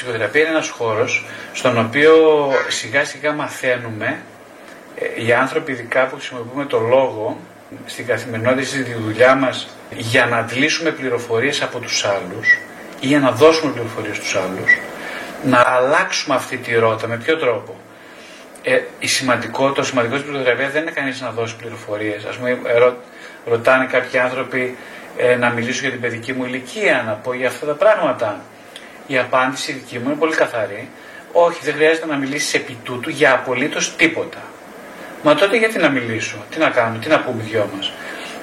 ψυχοθεραπεία είναι ένας χώρος στον οποίο σιγά σιγά μαθαίνουμε ε, οι άνθρωποι ειδικά που χρησιμοποιούμε το λόγο στην καθημερινότητα στη δουλειά μας για να αντλήσουμε πληροφορίες από τους άλλους ή για να δώσουμε πληροφορίες στους άλλους να αλλάξουμε αυτή τη ρότα. Με ποιο τρόπο; Ε, η σημαντικό, το σημαντικό της ψυχοθεραπείας δεν είναι κανείς να δώσει πληροφορίες. Ας πούμε ρω, ρωτάνε κάποιοι άνθρωποι ε, να μιλήσω για την παιδική μου ηλικία, να πω για αυτά τα πράγματα. Η απάντηση δική μου είναι πολύ καθαρή. Όχι, δεν χρειάζεται να μιλήσεις επί τούτου για απολύτως τίποτα. Μα τότε γιατί να μιλήσω, τι να κάνουμε, τι να πούμε δυο μας;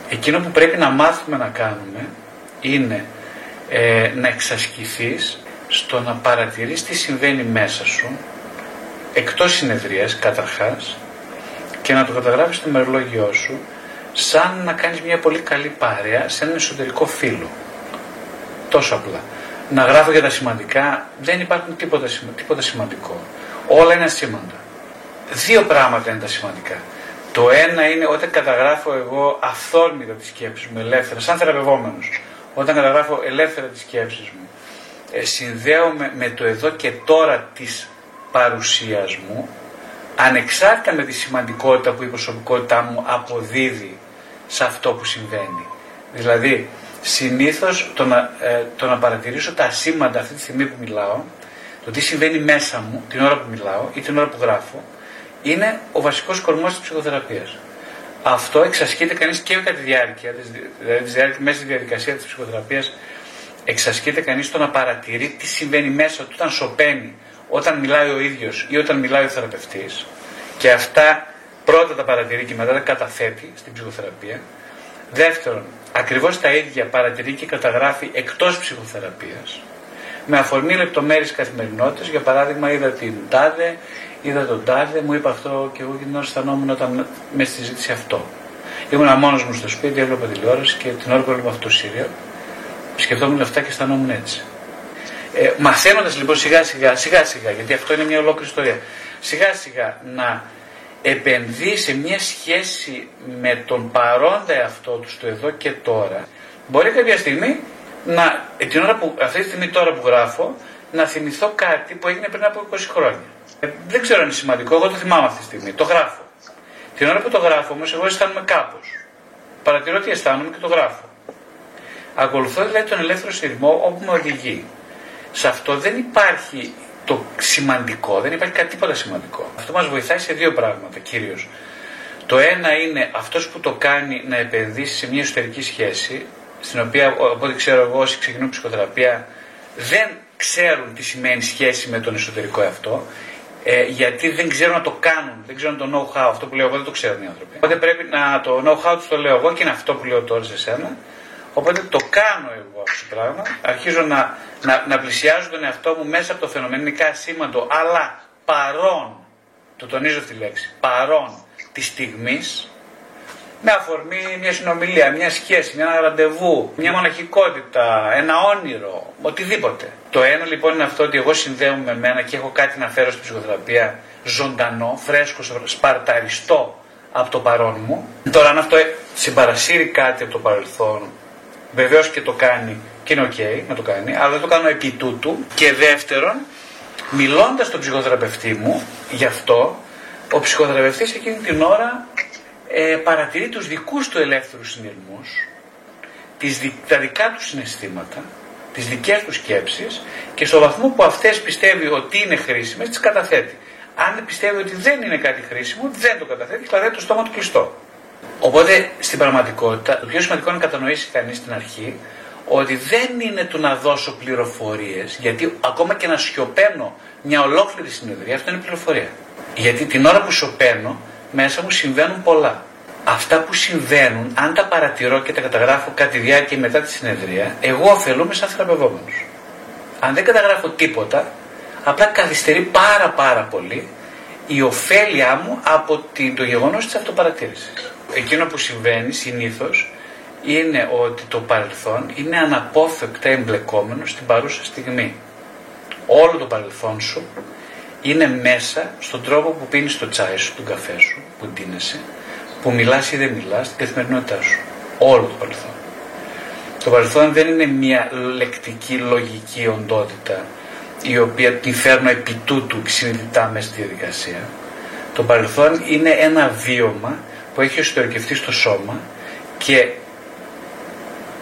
Εκείνο που πρέπει να μάθουμε να κάνουμε είναι ε, να εξασκηθείς στο να παρατηρείς τι συμβαίνει μέσα σου, εκτός συνεδρίας καταρχάς, και να το καταγράφεις στο μερολόγιό σου, σαν να κάνεις μια πολύ καλή παρέα σε έναν εσωτερικό φίλο. Τόσο απλά. Να γράφω για τα σημαντικά, δεν υπάρχουν τίποτα, τίποτα σημαντικό. Όλα είναι ασήμαντα. Δύο πράγματα είναι τα σημαντικά. Το ένα είναι όταν καταγράφω εγώ αυθόρμητα τη σκέψη μου, ελεύθερα, σαν θεραπευόμενος. Όταν καταγράφω ελεύθερα τη σκέψη μου, ε, συνδέω με, το εδώ και τώρα της παρουσίας μου, ανεξάρτητα με τη σημαντικότητα που η προσωπικότητά μου αποδίδει σε αυτό που συμβαίνει. Δηλαδή, συνήθως το, να, ε, το να παρατηρήσω τα ασήμαντα αυτή τη στιγμή που μιλάω, το τι συμβαίνει μέσα μου την ώρα που μιλάω ή την ώρα που γράφω, είναι ο βασικός κορμός της ψυχοθεραπείας. Αυτό εξασκείται κανείς και κατά τη διάρκεια, δηλαδή μέσα στη διαδικασία της ψυχοθεραπείας, εξασκείται κανείς το να παρατηρεί τι συμβαίνει μέσα του όταν σωπαίνει, όταν μιλάει ο ίδιος ή όταν μιλάει ο θεραπευτής. Και αυτά πρώτα τα παρατηρεί και μετά τα καταθέτει στην ψυχοθεραπεία. Δεύτερον, ακριβώς τα ίδια παρατηρεί και καταγράφει εκτός ψυχοθεραπείας. Με αφορμή λεπτομέρειες καθημερινότητας, για παράδειγμα, είδα την τάδε, είδα τον τάδε, μου είπα αυτό και εγώ και την ώρα αισθανόμουν όταν με στη συζήτηση αυτό. Ήμουν μόνος μου στο σπίτι, έβλεπα τηλεόραση και την ώρα που έβλεπα αυτό το σύριο, σκεφτόμουν αυτά και αισθανόμουν έτσι. Ε, Μαθαίνοντας λοιπόν σιγά σιγά, σιγά σιγά, γιατί αυτό είναι μια ολόκληρη ιστορία, σιγά σιγά να επενδύει σε μια σχέση με τον παρόντα εαυτό τους στο εδώ και τώρα, μπορεί κάποια στιγμή να, την ώρα που, αυτή τη στιγμή τώρα που γράφω, να θυμηθώ κάτι που έγινε πριν από 20 χρόνια. Ε, δεν ξέρω αν είναι σημαντικό, εγώ το θυμάμαι αυτή τη στιγμή. Το γράφω. Την ώρα που το γράφω όμως, εγώ αισθάνομαι κάπως. Παρατηρώ τι αισθάνομαι και το γράφω. Ακολουθώ δηλαδή τον ελεύθερο σειρμό όπου με οδηγεί. Σε αυτό δεν υπάρχει το σημαντικό, δεν υπάρχει κάτι τίποτα σημαντικό. Αυτό μας βοηθάει σε δύο πράγματα κυρίως. Το ένα είναι αυτός που το κάνει να επενδύσει σε μια εσωτερική σχέση, στην οποία, οπότε ξέρω εγώ, όσοι ξεκινούν ψυχοθεραπεία, δεν ξέρουν τι σημαίνει σχέση με τον εσωτερικό εαυτό ε, γιατί δεν ξέρουν να το κάνουν, δεν ξέρουν το know-how. Αυτό που λέω εγώ δεν το ξέρουν οι άνθρωποι. Οπότε πρέπει να το know-how τους το λέω εγώ και είναι αυτό που λέω τώρα σε σένα. Οπότε το κάνω εγώ αυτό το πράγμα. Αρχίζω να, να, να πλησιάζω τον εαυτό μου μέσα από το φαινομενικά σήμαντο, αλλά παρόν, το τονίζω αυτή τη λέξη, παρόν της στιγμής, με αφορμή μια συνομιλία, μια σχέση, μια ραντεβού, μια μοναχικότητα, ένα όνειρο, οτιδήποτε. Το ένα λοιπόν είναι αυτό ότι εγώ συνδέομαι με μένα και έχω κάτι να φέρω στην ψυχοθεραπεία ζωντανό, φρέσκο, σπαρταριστό από το παρόν μου. Τώρα αν αυτό συμπαρασύρει κάτι από το παρελθόν, βεβαίως και το κάνει και είναι οκ να το κάνει, αλλά δεν το κάνω επί τούτου. Και δεύτερον, μιλώντας στον ψυχοθεραπευτή μου γι' αυτό, ο ψυχοθεραπευτής εκείνη την ώρα ε, παρατηρεί τους δικούς του ελεύθερους συνειρμούς, τις, τα δικά του συναισθήματα, τις δικές του σκέψεις και στο βαθμό που αυτές πιστεύει ότι είναι χρήσιμες, τις καταθέτει. Αν πιστεύει ότι δεν είναι κάτι χρήσιμο, δεν το καταθέτει και καταθέτει το στόμα του κλειστό. Οπότε στην πραγματικότητα το πιο σημαντικό είναι να κατανοήσει κανείς στην αρχή ότι δεν είναι το να δώσω πληροφορίες, γιατί ακόμα και να σιωπαίνω μια ολόκληρη συνεδρία, αυτό είναι πληροφορία. Γιατί την ώρα που σιωπαίνω, μέσα μου συμβαίνουν πολλά. Αυτά που συμβαίνουν, αν τα παρατηρώ και τα καταγράφω κάτι διάρκεια μετά τη συνεδρία, εγώ ωφελούμαι σαν θεραπευόμενος. Αν δεν καταγράφω τίποτα, απλά καθυστερεί πάρα πάρα πολύ η ωφέλειά μου από το γεγονός της αυτοπαρατήρησης. Εκείνο που συμβαίνει συνήθως είναι ότι το παρελθόν είναι αναπόφευκτα εμπλεκόμενο στην παρούσα στιγμή. Όλο το παρελθόν σου είναι μέσα στον τρόπο που πίνεις το τσάι σου, τον καφέ σου, που ντύνεσαι, που μιλάς ή δεν μιλάς στην καθημερινότητά σου. Όλο το παρελθόν. Το παρελθόν δεν είναι μια λεκτική, λογική οντότητα η οποία τη φέρνω επί τούτου συνειδητά μέσα στη διαδικασία. Το παρελθόν είναι ένα βίωμα που έχει εσωτερικευτεί στο σώμα και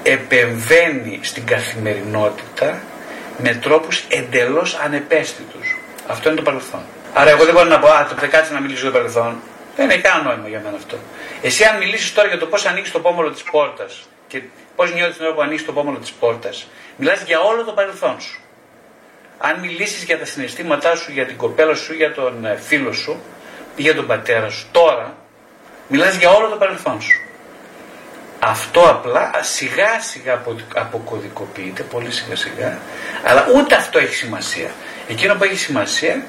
επεμβαίνει στην καθημερινότητα με τρόπους εντελώς ανεπαίσθητους. Αυτό είναι το παρελθόν. Άρα εγώ δεν μπορώ να πω, α, θα κάτσε να μιλήσω για το παρελθόν. Δεν έχει κανένα νόημα για μένα αυτό. Εσύ αν μιλήσεις τώρα για το πώς ανοίξει το πόμολο της πόρτας και πώς νιώθεις την ώρα που ανοίξει το πόμολο της πόρτας, μιλάς για όλο το παρελθόν σου. Αν μιλήσεις για τα συναισθήματά σου, για την κοπέλα σου, για τον ε, φίλο σου ή για τον πατέρα σου, τώρα μιλάς για όλο το παρελθόν σου. Αυτό απλά σιγά σιγά αποκωδικοποιείται, πολύ σιγά σιγά, αλλά ούτε αυτό έχει σημασία. Εκείνο που έχει σημασία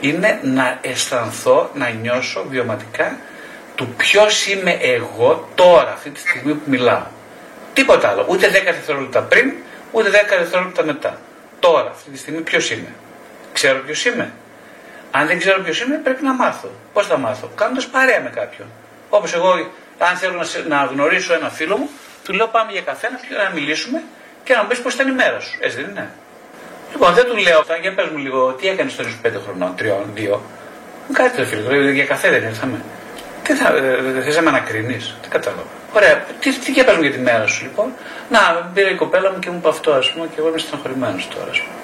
είναι να αισθανθώ, να νιώσω βιωματικά του ποιος είμαι εγώ τώρα, αυτή τη στιγμή που μιλάω. Τίποτα άλλο. Ούτε 10 δευτερόλεπτα πριν, ούτε 10 δευτερόλεπτα μετά. Τώρα, αυτή τη στιγμή, ποιος είμαι. Ξέρω ποιος είμαι. Αν δεν ξέρω ποιος είμαι, πρέπει να μάθω. Πώς θα μάθω, κάνοντας παρέα με κάποιον. Όπως εγώ, αν θέλω να, γνωρίσω ένα φίλο μου, του λέω πάμε για καφέ να μιλήσουμε και να μου πεις πώς ήταν η μέρα σου. Έτσι δεν είναι. Λοιπόν, δεν του λέω, για πες μου λίγο, τι έκανες στο 25 χρονών, τριών, δύο. Κάτι το φίλο, για καφέ δεν ήρθαμε. Τι θα, ε, θες να με ανακρίνεις, τι κατάλαβα. Ωραία, τι, τι για πες μου για τη μέρα σου λοιπόν. Να, πήρε η κοπέλα μου και μου είπε αυτό, ας πούμε, και εγώ είμαι στεναχωρημένο τώρα, ας πούμε.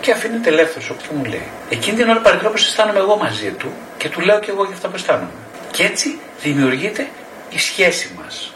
Και αφήνεται ελεύθερος όπως μου λέει. Εκείνη την ώρα παρατηρώ πω αισθάνομαι εγώ μαζί του και του λέω και εγώ για αυτά που αισθάνομαι. Και έτσι δημιουργείται η σχέση μας.